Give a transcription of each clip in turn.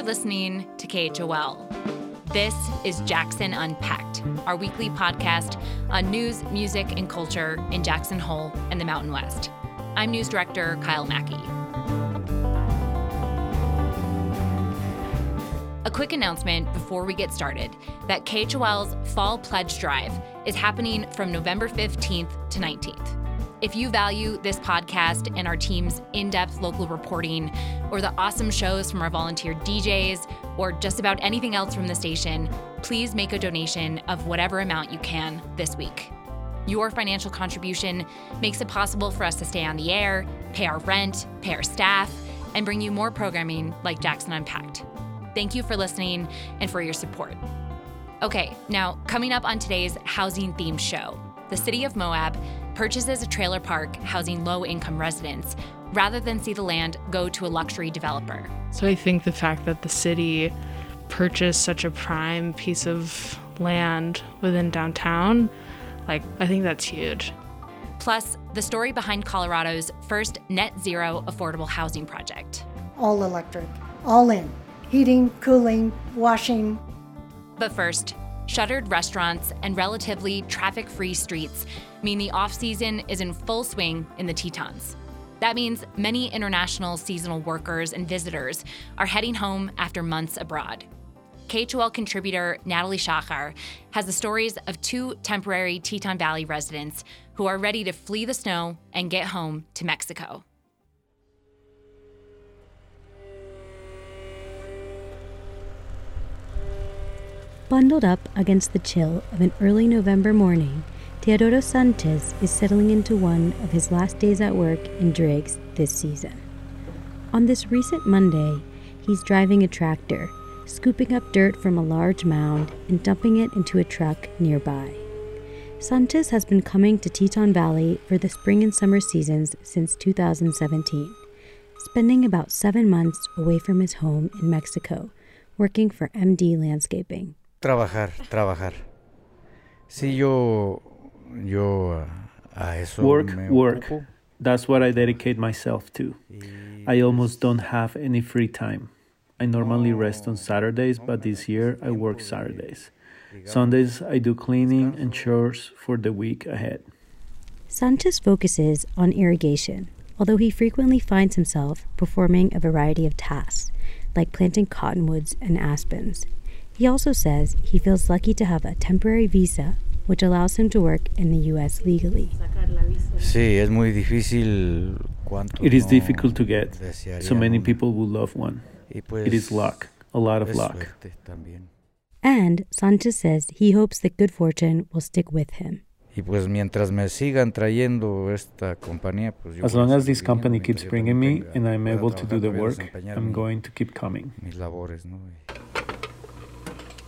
are listening to KHOL. This is Jackson Unpacked, our weekly podcast on news, music, and culture in Jackson Hole and the Mountain West. I'm news director Kyle Mackey. A quick announcement before we get started that KHOL's Fall Pledge Drive is happening from November 15th to 19th. If you value this podcast and our team's in depth local reporting, or the awesome shows from our volunteer DJs, or just about anything else from the station, please make a donation of whatever amount you can this week. Your financial contribution makes it possible for us to stay on the air, pay our rent, pay our staff, and bring you more programming like Jackson Unpacked. Thank you for listening and for your support. Okay, now coming up on today's housing themed show, the city of Moab purchases a trailer park housing low income residents rather than see the land go to a luxury developer. So I think the fact that the city purchased such a prime piece of land within downtown, like, I think that's huge. Plus, the story behind Colorado's first net zero affordable housing project. All electric, all in heating, cooling, washing. But first, shuttered restaurants and relatively traffic free streets mean the off season is in full swing in the Tetons. That means many international seasonal workers and visitors are heading home after months abroad. KHOL contributor Natalie Shachar has the stories of two temporary Teton Valley residents who are ready to flee the snow and get home to Mexico. Bundled up against the chill of an early November morning, Teodoro Sanchez is settling into one of his last days at work in Driggs this season. On this recent Monday, he's driving a tractor, scooping up dirt from a large mound and dumping it into a truck nearby. Sanchez has been coming to Teton Valley for the spring and summer seasons since 2017, spending about seven months away from his home in Mexico, working for MD Landscaping. Trabajar, trabajar. Sí, yo yo a eso work, me work. ocupo. That's what I dedicate myself to. I almost don't have any free time. I normally rest on Saturdays, but this year I work Saturdays. Sundays I do cleaning and chores for the week ahead. Sanchez focuses on irrigation, although he frequently finds himself performing a variety of tasks, like planting cottonwoods and aspens. He also says he feels lucky to have a temporary visa, which allows him to work in the U.S. legally. Sí, es muy difícil It is difficult to get. So many people would love one. It is luck, a lot of luck. And Sanchez says he hopes that good fortune will stick with him. Y pues mientras me sigan trayendo esta compañía, pues As long as this company keeps bringing me and I'm able to do the work, I'm going to keep coming. mis labores, ¿no? Y-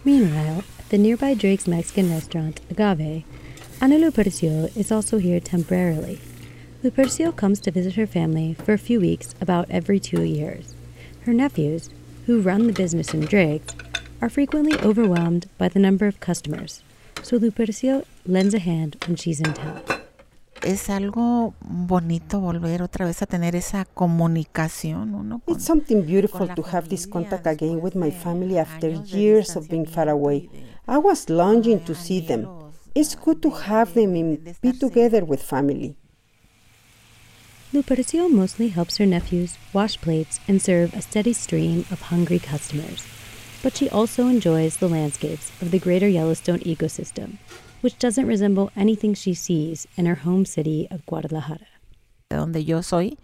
Meanwhile, at the nearby Driggs Mexican restaurant, Agave, Ana Lupercio is also here temporarily. Lupercio comes to visit her family for a few weeks about every two years. Her nephews, who run the business in Driggs, are frequently overwhelmed by the number of customers, so Lupercio lends a hand when she's in town. Es algo bonito volver otra vez a tener esa comunicación, ¿no? Con- It's something beautiful to have this contact again with my family after years of being far away. I was longing to see them. It's good to have them and be together with family. Lupercio mostly helps her nephews wash plates and serve a steady stream of hungry customers. But she also enjoys the landscapes of the greater Yellowstone ecosystem, which doesn't resemble anything she sees in her home city of Guadalajara. donde yo soy,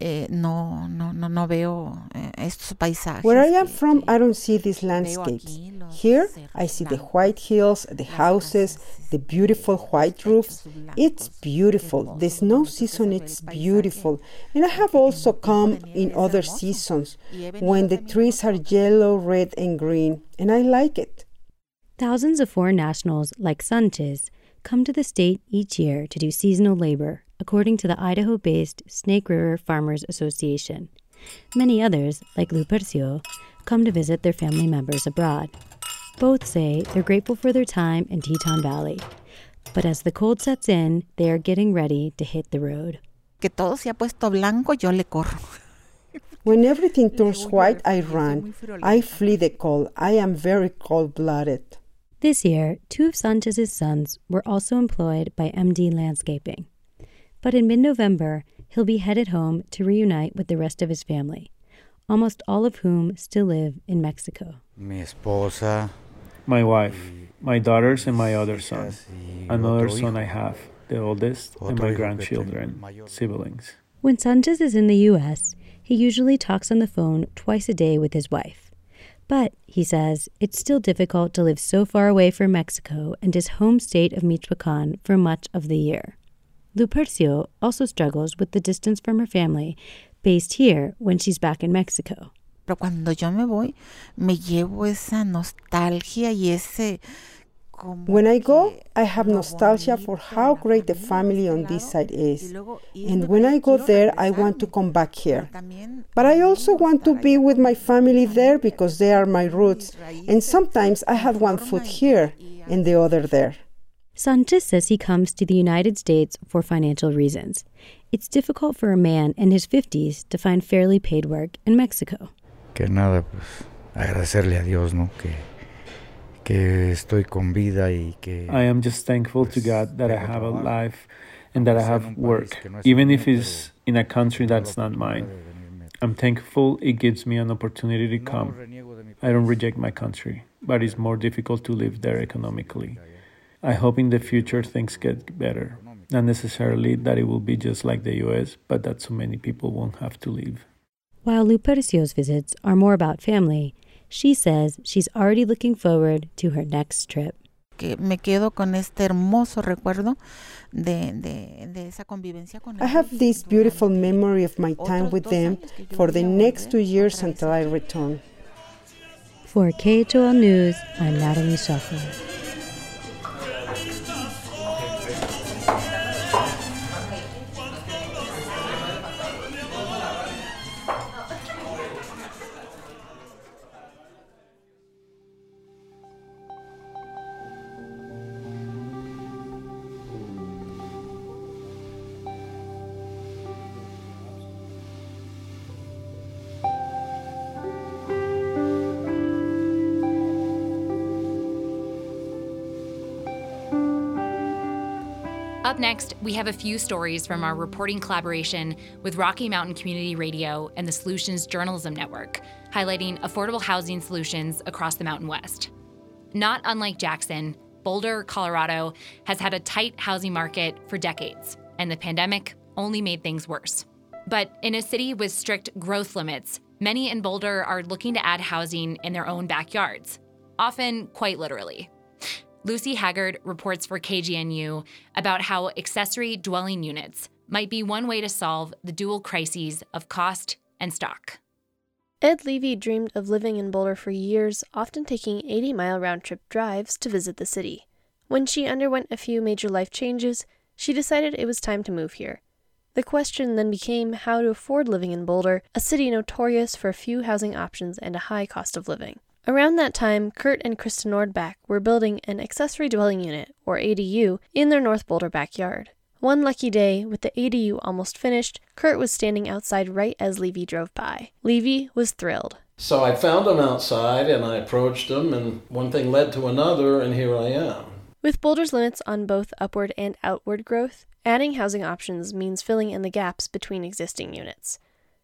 eh, no, no, no, no veo eh, estos paisajes. Where I am from, I don't see these landscapes. Here, I see the white hills, the houses, the beautiful white roofs. It's beautiful. The hermoso, snow season it's beautiful. And I have also come in other seasons when the trees are yellow, red, and green, and I like it. Thousands of foreign nationals like Sanchez come to the state each year to do seasonal labor, according to the Idaho based Snake River Farmers Association. Many others, like Lupercio, come to visit their family members abroad. Both say they're grateful for their time in Teton Valley. But as the cold sets in, they are getting ready to hit the road. Que todo se ha puesto blanco, yo le corro. When everything turns white, I run. I flee the cold. I am very cold blooded. This year, two of Sanchez's sons were also employed by MD Landscaping. But in mid November, he'll be headed home to reunite with the rest of his family, almost all of whom still live in Mexico. Mi esposa, My wife, my daughters, and my other son. Another son I have, the oldest, and my grandchildren, siblings. When Sanchez is in the U.S., he usually talks on the phone twice a day with his wife. But, he says, it's still difficult to live so far away from Mexico and his home state of Michoacan for much of the year. Lupercio also struggles with the distance from her family, based here when she's back in Mexico. Pero cuando yo me voy, me llevo esa nostalgia y ese... como When I go, I have nostalgia for how great the family on this side is. And when I go there, I want to come back here. But I also want to be with my family there because they are my roots. And sometimes I have one foot here and the other there. Sanchez says he comes to the United States for financial reasons. It's difficult for a man in his 50s to find fairly paid work in Mexico. que nada, pues agradecerle a Dios, ¿no? Que, que estoy con vida y que... I am just thankful to God that I have a life and that I have work, even if it's in a country that's not mine. I'm thankful it gives me an opportunity to come. I don't reject my country, but it's more difficult to live there economically. I hope in the future things get better. Not necessarily that it will be just like the US, but that so many people won't have to leave. While Lupercio's visits are more about family, she says she's already looking forward to her next trip. que me quedo con este hermoso recuerdo de, de, de esa convivencia con I have this beautiful memory of my time with them años que yo for the next two years until I return. For KHOL News, I'm Natalie Shachar. Next, we have a few stories from our reporting collaboration with Rocky Mountain Community Radio and the Solutions Journalism Network, highlighting affordable housing solutions across the Mountain West. Not unlike Jackson, Boulder, Colorado has had a tight housing market for decades, and the pandemic only made things worse. But in a city with strict growth limits, many in Boulder are looking to add housing in their own backyards, often quite literally. Lucy Haggard reports for KGNU about how accessory dwelling units might be one way to solve the dual crises of cost and stock. Ed Levy dreamed of living in Boulder for years, often taking 80 mile round trip drives to visit the city. When she underwent a few major life changes, she decided it was time to move here. The question then became how to afford living in Boulder, a city notorious for few housing options and a high cost of living. Around that time, Kurt and Krista Nordbach were building an accessory dwelling unit, or ADU, in their North Boulder backyard. One lucky day, with the ADU almost finished, Kurt was standing outside right as Levy drove by. Levy was thrilled. So I found him outside and I approached him, and one thing led to another, and here I am. With Boulder's limits on both upward and outward growth, adding housing options means filling in the gaps between existing units.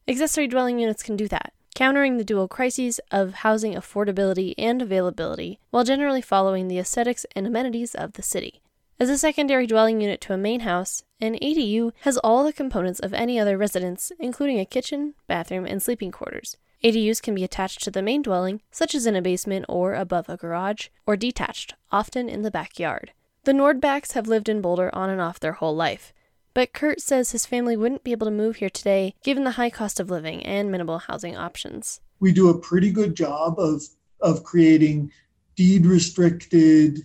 Accessory dwelling units can do that, countering the dual crises of housing affordability and availability while generally following the aesthetics and amenities of the city. As a secondary dwelling unit to a main house, an ADU has all the components of any other residence, including a kitchen, bathroom, and sleeping quarters. ADUs can be attached to the main dwelling, such as in a basement or above a garage, or detached, often in the backyard. The Nordbacks have lived in Boulder on and off their whole life, but Kurt says his family wouldn't be able to move here today given the high cost of living and minimal housing options. We do a pretty good job of, of creating deed restricted,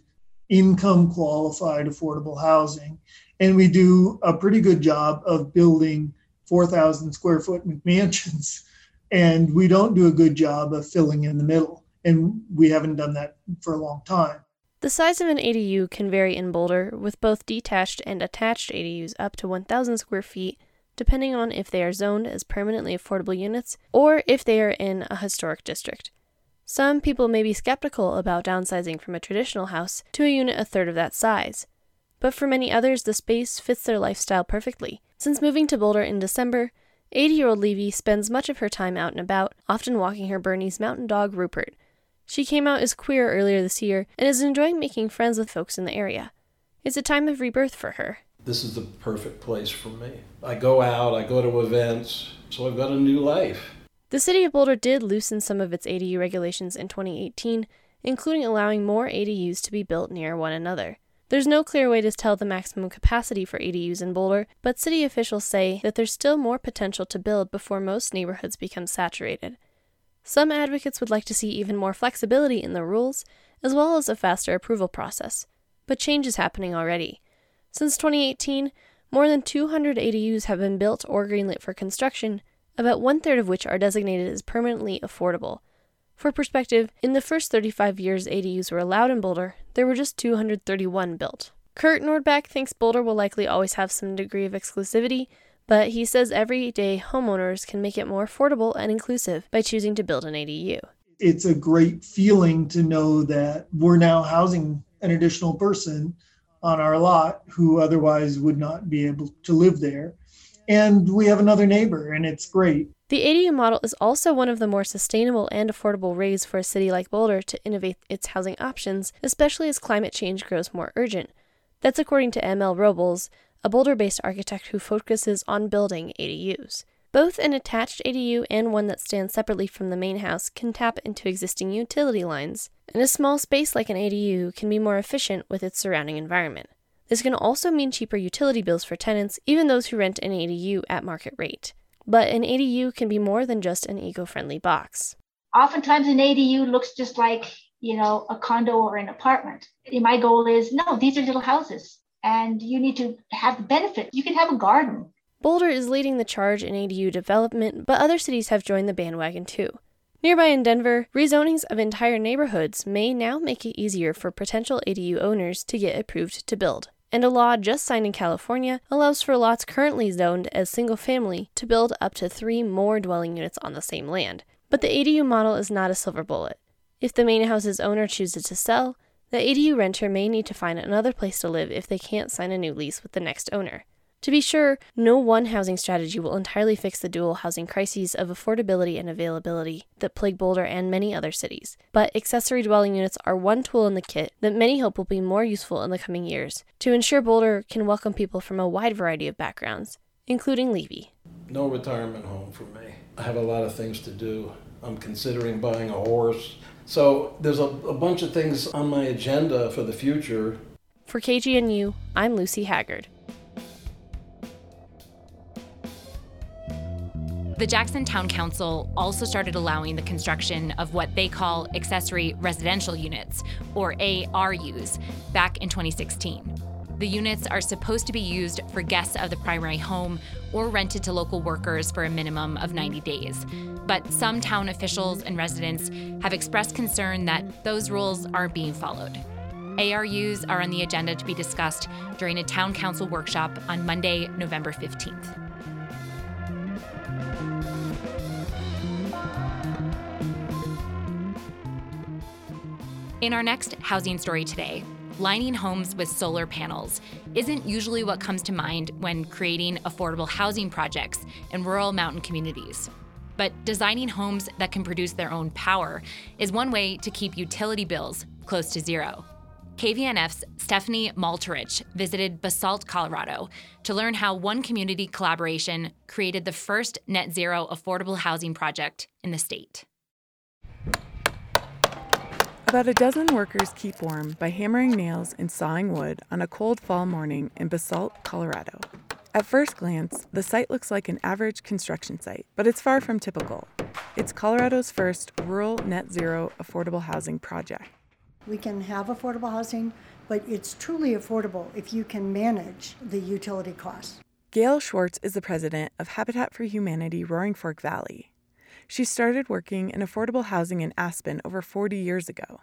income qualified affordable housing. And we do a pretty good job of building 4,000 square foot McMansions. And we don't do a good job of filling in the middle. And we haven't done that for a long time. The size of an ADU can vary in Boulder, with both detached and attached ADUs up to 1,000 square feet depending on if they are zoned as permanently affordable units or if they are in a historic district. Some people may be skeptical about downsizing from a traditional house to a unit a third of that size, but for many others, the space fits their lifestyle perfectly. Since moving to Boulder in December, 80 year old Levy spends much of her time out and about, often walking her Bernese mountain dog Rupert. She came out as queer earlier this year and is enjoying making friends with folks in the area. It's a time of rebirth for her. This is the perfect place for me. I go out, I go to events, so I've got a new life. The city of Boulder did loosen some of its ADU regulations in 2018, including allowing more ADUs to be built near one another. There's no clear way to tell the maximum capacity for ADUs in Boulder, but city officials say that there's still more potential to build before most neighborhoods become saturated. Some advocates would like to see even more flexibility in the rules, as well as a faster approval process. But change is happening already. Since 2018, more than 200 ADUs have been built or greenlit for construction, about one third of which are designated as permanently affordable. For perspective, in the first 35 years ADUs were allowed in Boulder, there were just 231 built. Kurt Nordbeck thinks Boulder will likely always have some degree of exclusivity, but he says everyday homeowners can make it more affordable and inclusive by choosing to build an ADU. It's a great feeling to know that we're now housing an additional person on our lot who otherwise would not be able to live there and we have another neighbor, and it's great. The ADU model is also one of the more sustainable and affordable ways for a city like Boulder to innovate its housing options, especially as climate change grows more urgent. That's according to ML Robles, a Boulder based architect who focuses on building ADUs. Both an attached ADU and one that stands separately from the main house can tap into existing utility lines, and a small space like an ADU can be more efficient with its surrounding environment. This can also mean cheaper utility bills for tenants, even those who rent an ADU at market rate. But an ADU can be more than just an eco friendly box. Oftentimes, an ADU looks just like, you know, a condo or an apartment. My goal is no, these are little houses, and you need to have the benefit. You can have a garden. Boulder is leading the charge in ADU development, but other cities have joined the bandwagon too. Nearby in Denver, rezonings of entire neighborhoods may now make it easier for potential ADU owners to get approved to build and a law just signed in California allows for lots currently zoned as single family to build up to three more dwelling units on the same land. But the ADU model is not a silver bullet. If the main house's owner chooses to sell, the ADU renter may need to find another place to live if they can't sign a new lease with the next owner. To be sure, no one housing strategy will entirely fix the dual housing crises of affordability and availability that plague Boulder and many other cities, but accessory dwelling units are one tool in the kit that many hope will be more useful in the coming years to ensure Boulder can welcome people from a wide variety of backgrounds, including Levy. No retirement home for me. I have a lot of things to do. I'm considering buying a horse. So there's a, a bunch of things on my agenda for the future. For KGNU, I'm Lucy Haggard. The Jackson Town Council also started allowing the construction of what they call accessory residential units, or ARUs, back in 2016. The units are supposed to be used for guests of the primary home or rented to local workers for a minimum of 90 days. But some town officials and residents have expressed concern that those rules aren't being followed. ARUs are on the agenda to be discussed during a town council workshop on Monday, November 15th. In our next housing story today, lining homes with solar panels isn't usually what comes to mind when creating affordable housing projects in rural mountain communities. But designing homes that can produce their own power is one way to keep utility bills close to zero. KVNF's Stephanie Maltarich visited Basalt, Colorado to learn how one community collaboration created the first net zero affordable housing project in the state. About a dozen workers keep warm by hammering nails and sawing wood on a cold fall morning in Basalt, Colorado. At first glance, the site looks like an average construction site, but it's far from typical. It's Colorado's first rural net zero affordable housing project. We can have affordable housing, but it's truly affordable if you can manage the utility costs. Gail Schwartz is the president of Habitat for Humanity Roaring Fork Valley. She started working in affordable housing in Aspen over 40 years ago.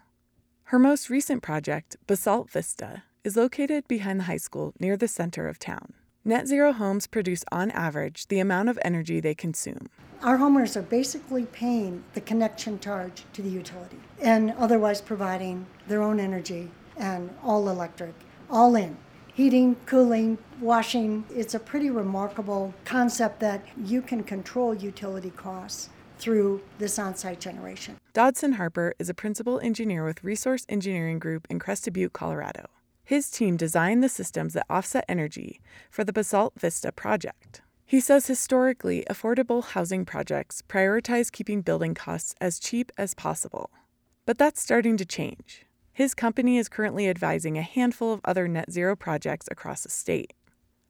Her most recent project, Basalt Vista, is located behind the high school near the center of town. Net zero homes produce, on average, the amount of energy they consume. Our homeowners are basically paying the connection charge to the utility and otherwise providing their own energy and all electric, all in. Heating, cooling, washing. It's a pretty remarkable concept that you can control utility costs through this on site generation. Dodson Harper is a principal engineer with Resource Engineering Group in Crested Butte, Colorado. His team designed the systems that offset energy for the Basalt Vista project. He says historically, affordable housing projects prioritize keeping building costs as cheap as possible. But that's starting to change. His company is currently advising a handful of other net zero projects across the state.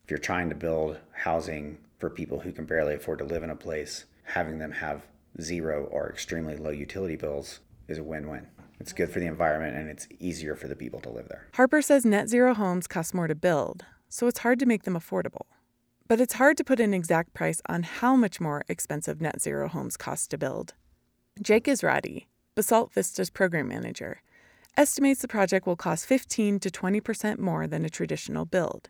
If you're trying to build housing for people who can barely afford to live in a place, having them have zero or extremely low utility bills is a win win. It's good for the environment and it's easier for the people to live there. Harper says net zero homes cost more to build, so it's hard to make them affordable. But it's hard to put an exact price on how much more expensive net zero homes cost to build. Jake Israti, Basalt Vista's program manager, estimates the project will cost 15 to 20% more than a traditional build,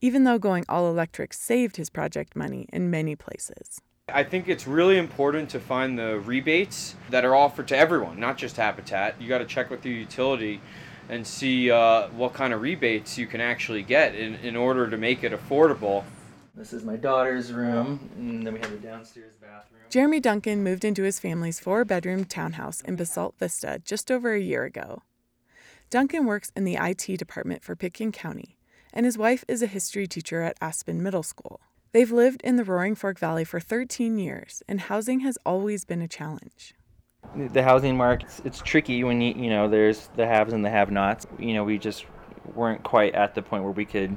even though going all electric saved his project money in many places. I think it's really important to find the rebates that are offered to everyone, not just Habitat. You got to check with your utility and see uh, what kind of rebates you can actually get in, in order to make it affordable. This is my daughter's room, and then we have the downstairs bathroom. Jeremy Duncan moved into his family's four bedroom townhouse in Basalt Vista just over a year ago. Duncan works in the IT department for Pitkin County, and his wife is a history teacher at Aspen Middle School. They've lived in the Roaring Fork Valley for 13 years, and housing has always been a challenge. The housing market, it's tricky when you, you know, there's the haves and the have-nots. You know, we just weren't quite at the point where we could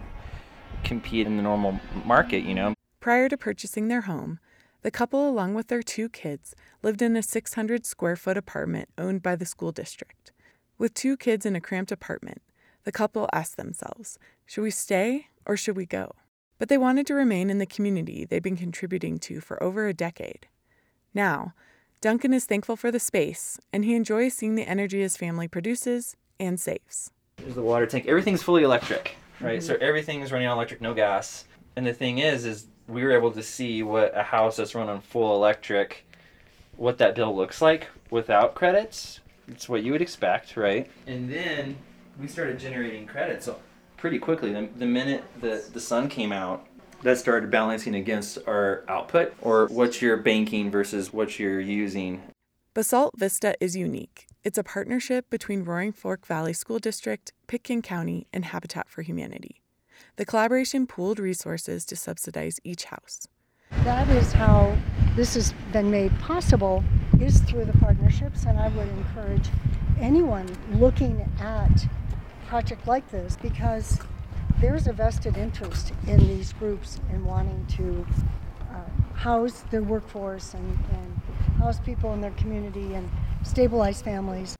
compete in the normal market, you know. Prior to purchasing their home, the couple, along with their two kids, lived in a 600 square foot apartment owned by the school district. With two kids in a cramped apartment, the couple asked themselves, should we stay or should we go? But they wanted to remain in the community they've been contributing to for over a decade. Now, Duncan is thankful for the space, and he enjoys seeing the energy his family produces and saves. There's the water tank. Everything's fully electric, right? Mm-hmm. So everything is running on electric, no gas. And the thing is, is we were able to see what a house that's run on full electric, what that bill looks like without credits. It's what you would expect, right? And then we started generating credits. So pretty quickly. The, the minute the, the sun came out, that started balancing against our output or what you're banking versus what you're using. Basalt Vista is unique. It's a partnership between Roaring Fork Valley School District, Pitkin County, and Habitat for Humanity. The collaboration pooled resources to subsidize each house. That is how this has been made possible is through the partnerships and I would encourage anyone looking at project like this because there's a vested interest in these groups in wanting to uh, house their workforce and, and house people in their community and stabilize families.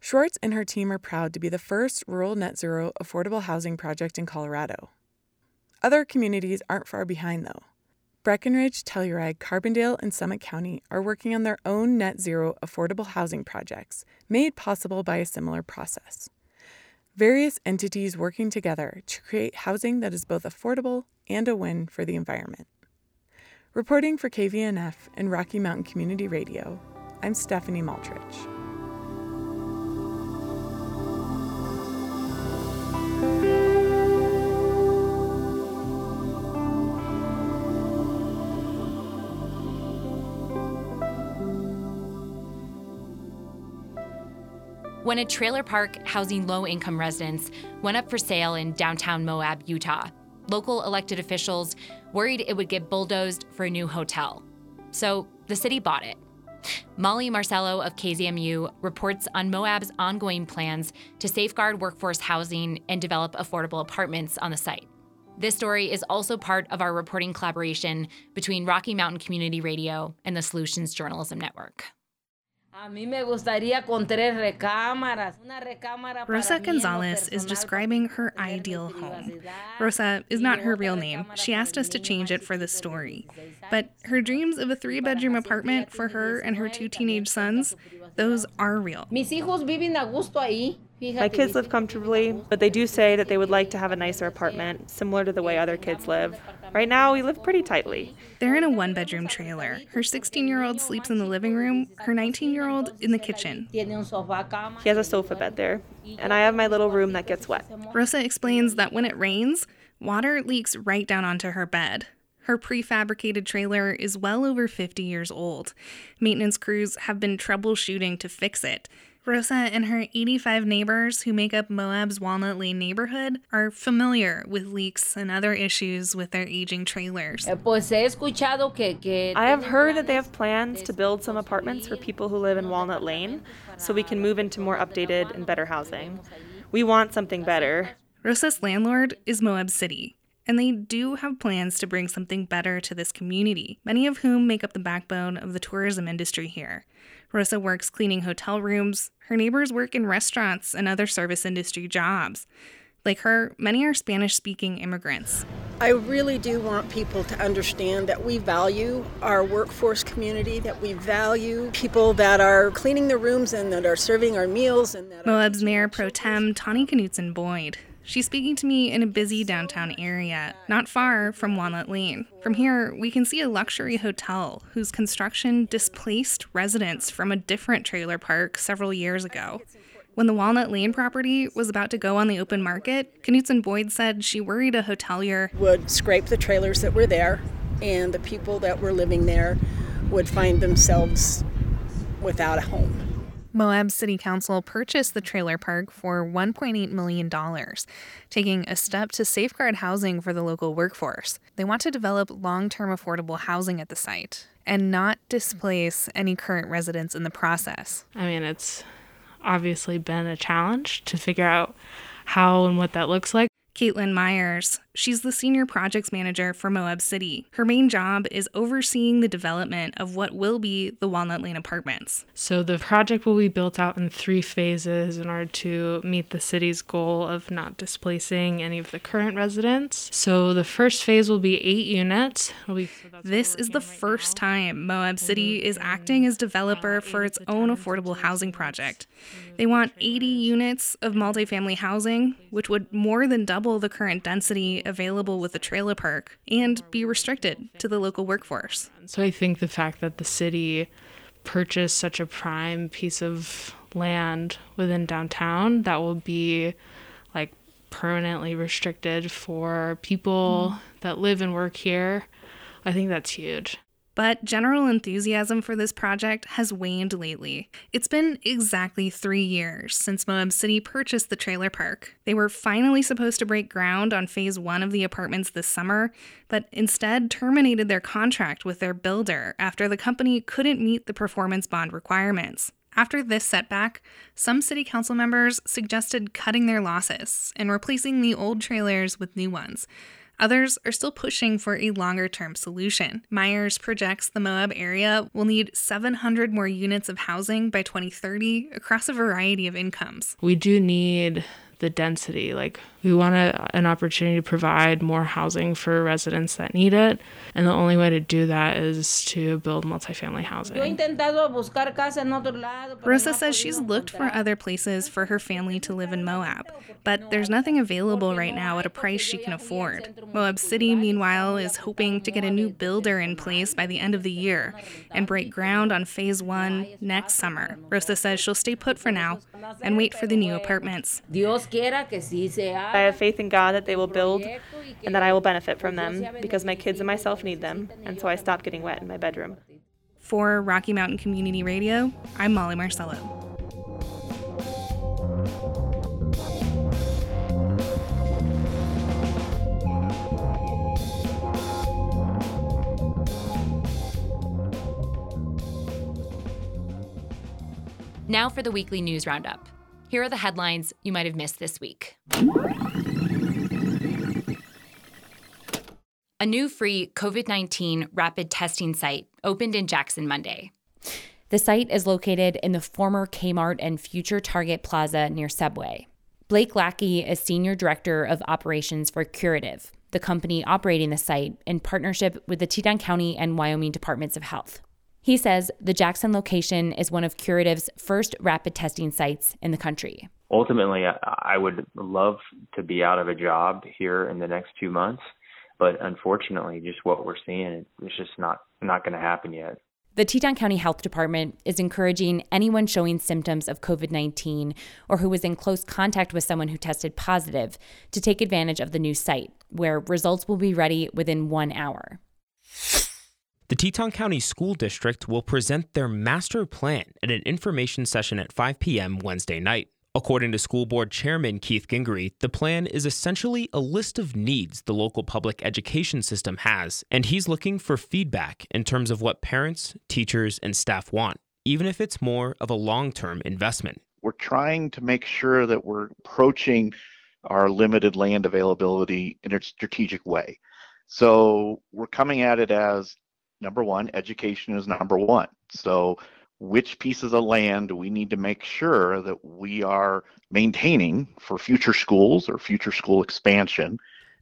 Schwartz and her team are proud to be the first rural net zero affordable housing project in Colorado. Other communities aren't far behind, though. Breckenridge, Telluride, Carbondale, and Summit County are working on their own net zero affordable housing projects, made possible by a similar process various entities working together to create housing that is both affordable and a win for the environment. Reporting for KVNF and Rocky Mountain Community Radio, I'm Stephanie Maltarich. When a trailer park housing low income residents went up for sale in downtown Moab, Utah. Local elected officials worried it would get bulldozed for a new hotel. So the city bought it. Molly Marcello of KZMU reports on Moab's ongoing plans to safeguard workforce housing and develop affordable apartments on the site. This story is also part of our reporting collaboration between Rocky Mountain Community Radio and the Solutions Journalism Network. Rosa Gonzalez is describing her ideal home. Rosa is not her real name. She asked us to change it for this story. But her dreams of a three bedroom apartment for her and her two teenage sons, those are real. My kids live comfortably, but they do say that they would like to have a nicer apartment, similar to the way other kids live. Right now, we live pretty tightly. They're in a one bedroom trailer. Her 16 year old sleeps in the living room, her 19 year old in the kitchen. He has a sofa bed there, and I have my little room that gets wet. Rosa explains that when it rains, water leaks right down onto her bed. Her prefabricated trailer is well over 50 years old. Maintenance crews have been troubleshooting to fix it. Rosa and her 85 neighbors who make up Moab's Walnut Lane neighborhood are familiar with leaks and other issues with their aging trailers. I have heard that they have plans to build some apartments for people who live in Walnut Lane so we can move into more updated and better housing. We want something better. Rosa's landlord is Moab City, and they do have plans to bring something better to this community, many of whom make up the backbone of the tourism industry here. Rosa works cleaning hotel rooms. Her neighbors work in restaurants and other service industry jobs. Like her, many are Spanish speaking immigrants. I really do want people to understand that we value our workforce community, that we value people that are cleaning the rooms and that are serving our meals. And that Moab's Mayor Pro Tem Tawny Knuteson Boyd She's speaking to me in a busy downtown area, not far from Walnut Lane. From here, we can see a luxury hotel whose construction displaced residents from a different trailer park several years ago. When the Walnut Lane property was about to go on the open market, Knuteson Boyd said she worried a hotelier would scrape the trailers that were there, and the people that were living there would find themselves without a home. Moab City Council purchased the trailer park for $1.8 million, taking a step to safeguard housing for the local workforce. They want to develop long term affordable housing at the site and not displace any current residents in the process. I mean, it's obviously been a challenge to figure out how and what that looks like. Caitlin Myers. She's the senior projects manager for Moab City. Her main job is overseeing the development of what will be the Walnut Lane apartments. So the project will be built out in three phases in order to meet the city's goal of not displacing any of the current residents. So the first phase will be eight units. Be, so this is the first time Moab City is acting as uh, developer for its own affordable housing project. They want 80 units of multifamily housing, which would more than double the current density available with a trailer park and be restricted to the local workforce. So I think the fact that the city purchased such a prime piece of land within downtown that will be like permanently restricted for people mm. that live and work here, I think that's huge. But general enthusiasm for this project has waned lately. It's been exactly three years since Moab City purchased the trailer park. They were finally supposed to break ground on phase one of the apartments this summer, but instead terminated their contract with their builder after the company couldn't meet the performance bond requirements. After this setback, some city council members suggested cutting their losses and replacing the old trailers with new ones. Others are still pushing for a longer term solution. Myers projects the Moab area will need 700 more units of housing by 2030 across a variety of incomes. We do need the density. Like, we want a, an opportunity to provide more housing for residents that need it. And the only way to do that is to build multifamily housing. Rosa says she's looked for other places for her family to live in Moab, but there's nothing available right now at a price she can afford. Moab City, meanwhile, is hoping to get a new builder in place by the end of the year and break ground on phase one next summer. Rosa says she'll stay put for now and wait for the new apartments. I have faith in God that they will build and that I will benefit from them because my kids and myself need them, and so I stop getting wet in my bedroom. For Rocky Mountain Community Radio, I'm Molly Marcello. Now for the weekly news roundup. Here are the headlines you might have missed this week. A new free COVID 19 rapid testing site opened in Jackson Monday. The site is located in the former Kmart and future Target Plaza near Subway. Blake Lackey is Senior Director of Operations for Curative, the company operating the site in partnership with the Teton County and Wyoming Departments of Health. He says the Jackson location is one of Curative's first rapid testing sites in the country. ultimately, I, would love to be out of a job here in the next two months, but unfortunately, just what we're seeing, it's just not not going to happen yet. The Teton County Health Department is encouraging anyone showing symptoms of COVID 19 or who was in close contact with someone who tested positive to take advantage of the new site, where results will be ready within one hour. The Teton County School District will present their master plan at an information session at 5 p.m. Wednesday night. According to School Board Chairman Keith Gingery, the plan is essentially a list of needs the local public education system has, and he's looking for feedback in terms of what parents, teachers, and staff want, even if it's more of a long term investment. We're trying to make sure that we're approaching our limited land availability in a strategic way. So we're coming at it as number one, education is number one. So which pieces of land do we need to make sure that we are maintaining for future schools or future school expansion?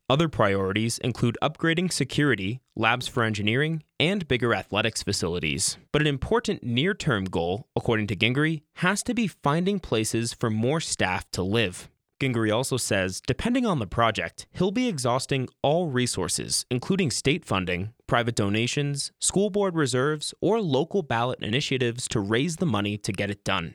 Other priorities include upgrading security, labs for engineering, and bigger athletics facilities. But an important near term goal, according to Gingery, has to be finding places for more staff to live. Gingery also says, depending on the project, he'll be exhausting all resources, including state funding, private donations, school board reserves, or local ballot initiatives to raise the money to get it done.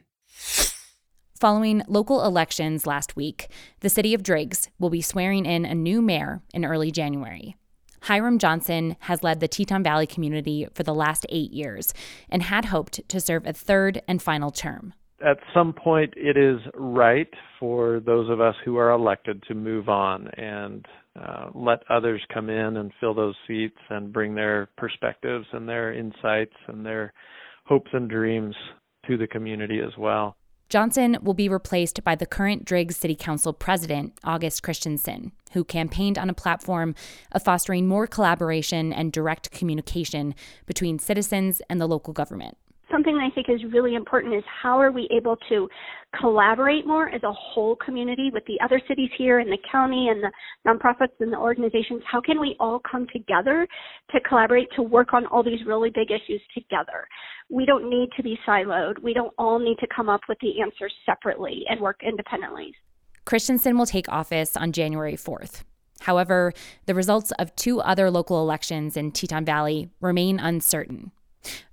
Following local elections last week, the city of Driggs will be swearing in a new mayor in early January. Hyrum Johnson has led the Teton Valley community for the last eight years and had hoped to serve a third and final term at some point it is right for those of us who are elected to move on and uh, let others come in and fill those seats and bring their perspectives and their insights and their hopes and dreams to the community as well. Johnson will be replaced by the current Driggs City Council president, August Christensen, who campaigned on a platform of fostering more collaboration and direct communication between citizens and the local government something I think is really important is how are we able to collaborate more as a whole community with the other cities here in the county and the nonprofits and the organizations? How can we all come together to collaborate to work on all these really big issues together? We don't need to be siloed. We don't all need to come up with the answers separately and work independently. Christensen will take office on January 4th. However, the results of two other local elections in Teton Valley remain uncertain.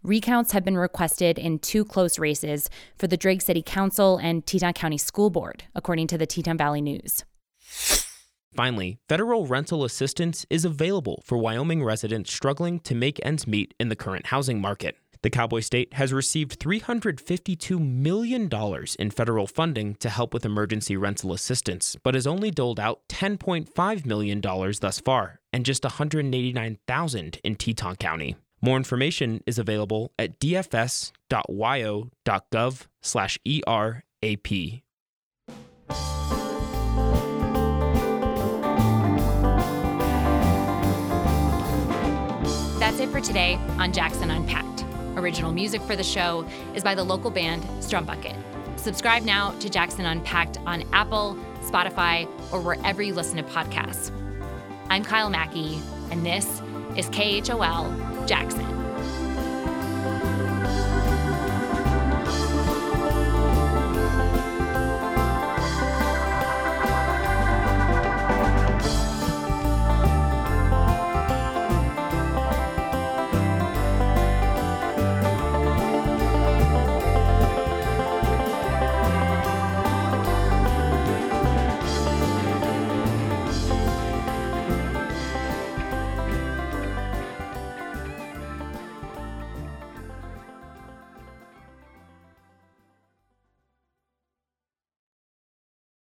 Recounts have been requested in two close races for the Driggs City Council and Teton County School Board, according to the Teton Valley News. Finally, federal rental assistance is available for Wyoming residents struggling to make ends meet in the current housing market. The Cowboy State has received $352 million in federal funding to help with emergency rental assistance, but has only doled out $10.5 million thus far, and just 189,000 in Teton County. More information is available at dfs.wyo.gov/erap. That's it for today on Jackson Unpacked. Original music for the show is by the local band Strumbucket. Subscribe now to Jackson Unpacked on Apple, Spotify, or wherever you listen to podcasts. I'm Kyle Mackey, and this is KHOL Jackson.